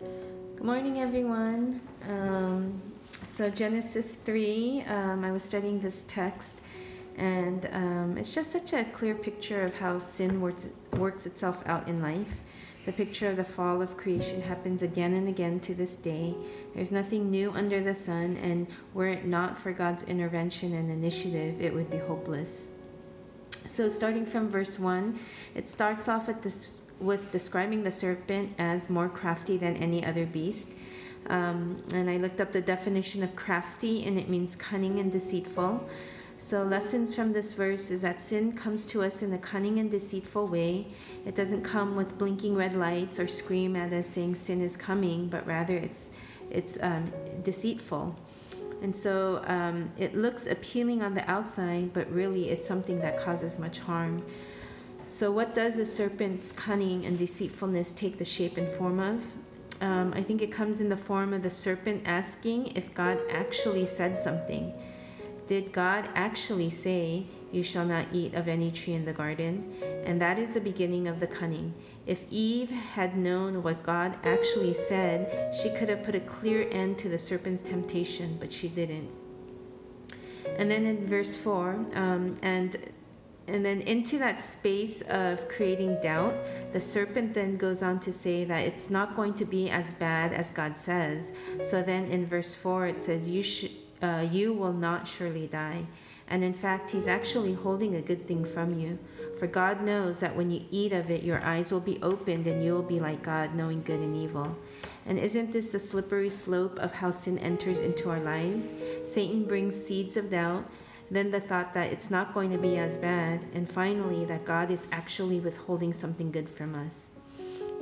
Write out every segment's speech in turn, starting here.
Good morning, everyone. Um, so, Genesis 3, um, I was studying this text, and um, it's just such a clear picture of how sin works, works itself out in life. The picture of the fall of creation happens again and again to this day. There's nothing new under the sun, and were it not for God's intervention and initiative, it would be hopeless. So, starting from verse 1, it starts off at this with describing the serpent as more crafty than any other beast. Um, and I looked up the definition of crafty, and it means cunning and deceitful. So, lessons from this verse is that sin comes to us in a cunning and deceitful way. It doesn't come with blinking red lights or scream at us saying sin is coming, but rather it's it's um, deceitful. And so um, it looks appealing on the outside, but really it's something that causes much harm. So, what does the serpent's cunning and deceitfulness take the shape and form of? Um, I think it comes in the form of the serpent asking if God actually said something. Did God actually say, You shall not eat of any tree in the garden? And that is the beginning of the cunning. If Eve had known what God actually said, she could have put a clear end to the serpent's temptation, but she didn't. And then in verse 4, um, and and then into that space of creating doubt, the serpent then goes on to say that it's not going to be as bad as God says. So then in verse 4, it says, You, sh- uh, you will not surely die. And in fact, he's actually holding a good thing from you. For God knows that when you eat of it, your eyes will be opened and you will be like God, knowing good and evil. And isn't this the slippery slope of how sin enters into our lives? Satan brings seeds of doubt then the thought that it's not going to be as bad, and finally that God is actually withholding something good from us.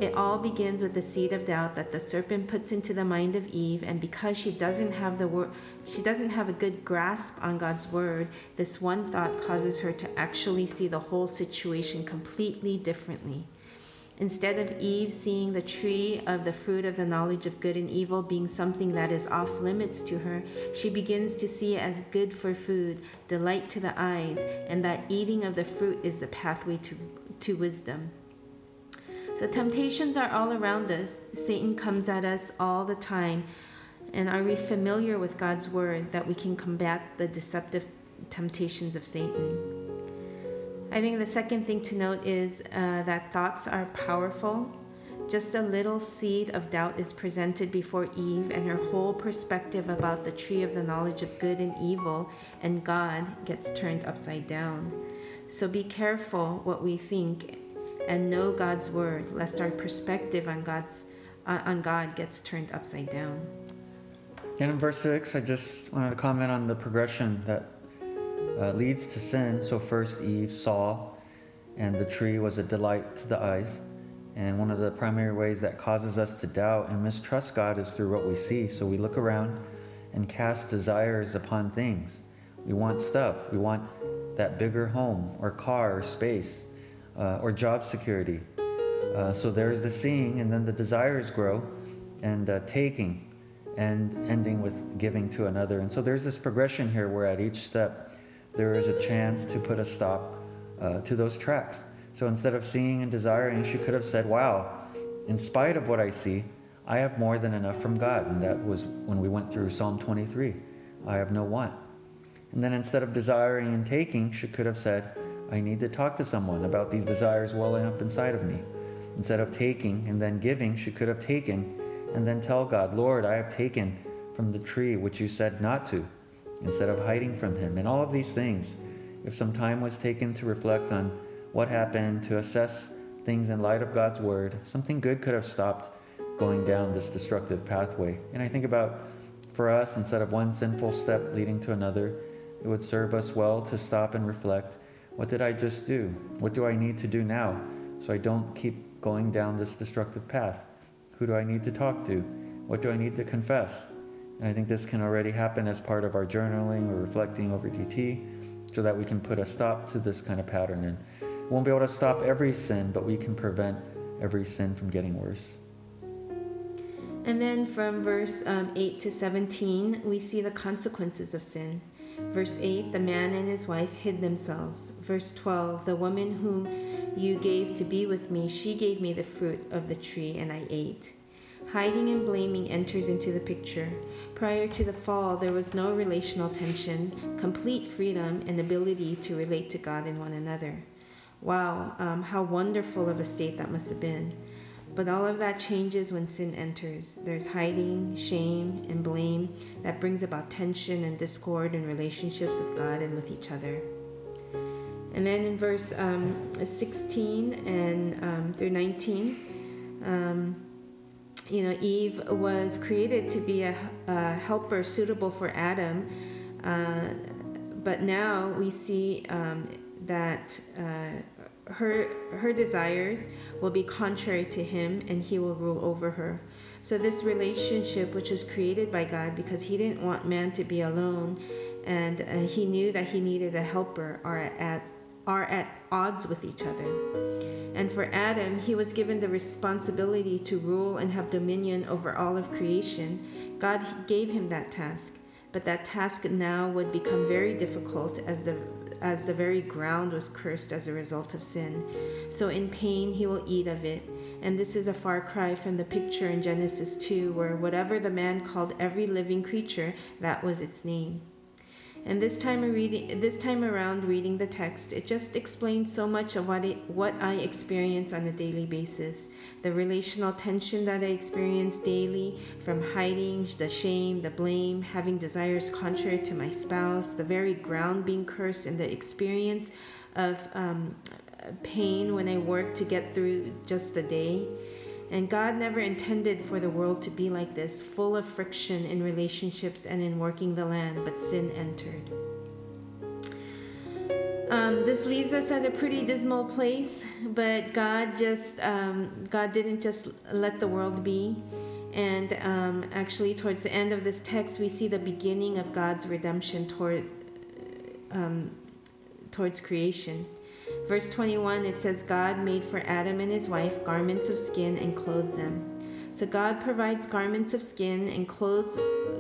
It all begins with the seed of doubt that the serpent puts into the mind of Eve, and because she doesn't have the word, she doesn't have a good grasp on God's word, this one thought causes her to actually see the whole situation completely differently. Instead of Eve seeing the tree of the fruit of the knowledge of good and evil being something that is off limits to her, she begins to see it as good for food, delight to the eyes, and that eating of the fruit is the pathway to, to wisdom. So, temptations are all around us. Satan comes at us all the time. And are we familiar with God's word that we can combat the deceptive temptations of Satan? I think the second thing to note is uh, that thoughts are powerful. Just a little seed of doubt is presented before Eve, and her whole perspective about the tree of the knowledge of good and evil and God gets turned upside down. So be careful what we think and know God's word, lest our perspective on God's uh, on God gets turned upside down. And in verse six, I just wanted to comment on the progression that uh, leads to sin. So, first Eve saw, and the tree was a delight to the eyes. And one of the primary ways that causes us to doubt and mistrust God is through what we see. So, we look around and cast desires upon things. We want stuff. We want that bigger home or car or space uh, or job security. Uh, so there's the seeing, and then the desires grow and uh, taking and ending with giving to another. And so there's this progression here where at each step there is a chance to put a stop uh, to those tracks. So instead of seeing and desiring, she could have said, Wow, in spite of what I see, I have more than enough from God. And that was when we went through Psalm 23 I have no want. And then instead of desiring and taking, she could have said, I need to talk to someone about these desires welling up inside of me. Instead of taking and then giving, she could have taken and then tell God, Lord, I have taken from the tree which you said not to instead of hiding from Him. And all of these things, if some time was taken to reflect on what happened, to assess things in light of God's Word, something good could have stopped going down this destructive pathway. And I think about for us, instead of one sinful step leading to another, it would serve us well to stop and reflect what did I just do? What do I need to do now so I don't keep going down this destructive path? Who do I need to talk to? What do I need to confess? And I think this can already happen as part of our journaling or reflecting over DT so that we can put a stop to this kind of pattern. And we won't be able to stop every sin, but we can prevent every sin from getting worse. And then from verse um, 8 to 17, we see the consequences of sin. Verse 8, the man and his wife hid themselves. Verse 12, the woman whom you gave to be with me, she gave me the fruit of the tree, and I ate. Hiding and blaming enters into the picture. Prior to the fall, there was no relational tension, complete freedom, and ability to relate to God and one another. Wow, um, how wonderful of a state that must have been. But all of that changes when sin enters. There's hiding, shame, and blame that brings about tension and discord in relationships with God and with each other. And then in verse um, 16 and um, through 19, um, you know, Eve was created to be a, a helper suitable for Adam, uh, but now we see um, that uh, her her desires will be contrary to him, and he will rule over her. So this relationship, which was created by God, because He didn't want man to be alone, and uh, He knew that he needed a helper, are at are at odds with each other. And for Adam, he was given the responsibility to rule and have dominion over all of creation. God gave him that task, but that task now would become very difficult as the as the very ground was cursed as a result of sin. So in pain he will eat of it. And this is a far cry from the picture in Genesis 2 where whatever the man called every living creature, that was its name. And this time reading, this time around reading the text, it just explains so much of what it, what I experience on a daily basis. The relational tension that I experience daily, from hiding, the shame, the blame, having desires contrary to my spouse, the very ground being cursed, and the experience of um, pain when I work to get through just the day. And God never intended for the world to be like this, full of friction in relationships and in working the land, but sin entered. Um, this leaves us at a pretty dismal place, but God just um, God didn't just let the world be. And um, actually, towards the end of this text, we see the beginning of God's redemption toward um, towards creation. Verse 21, it says, God made for Adam and his wife garments of skin and clothed them. So God provides garments of skin and clothes,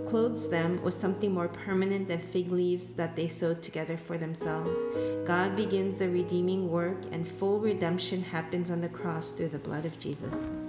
clothes them with something more permanent than fig leaves that they sewed together for themselves. God begins the redeeming work, and full redemption happens on the cross through the blood of Jesus.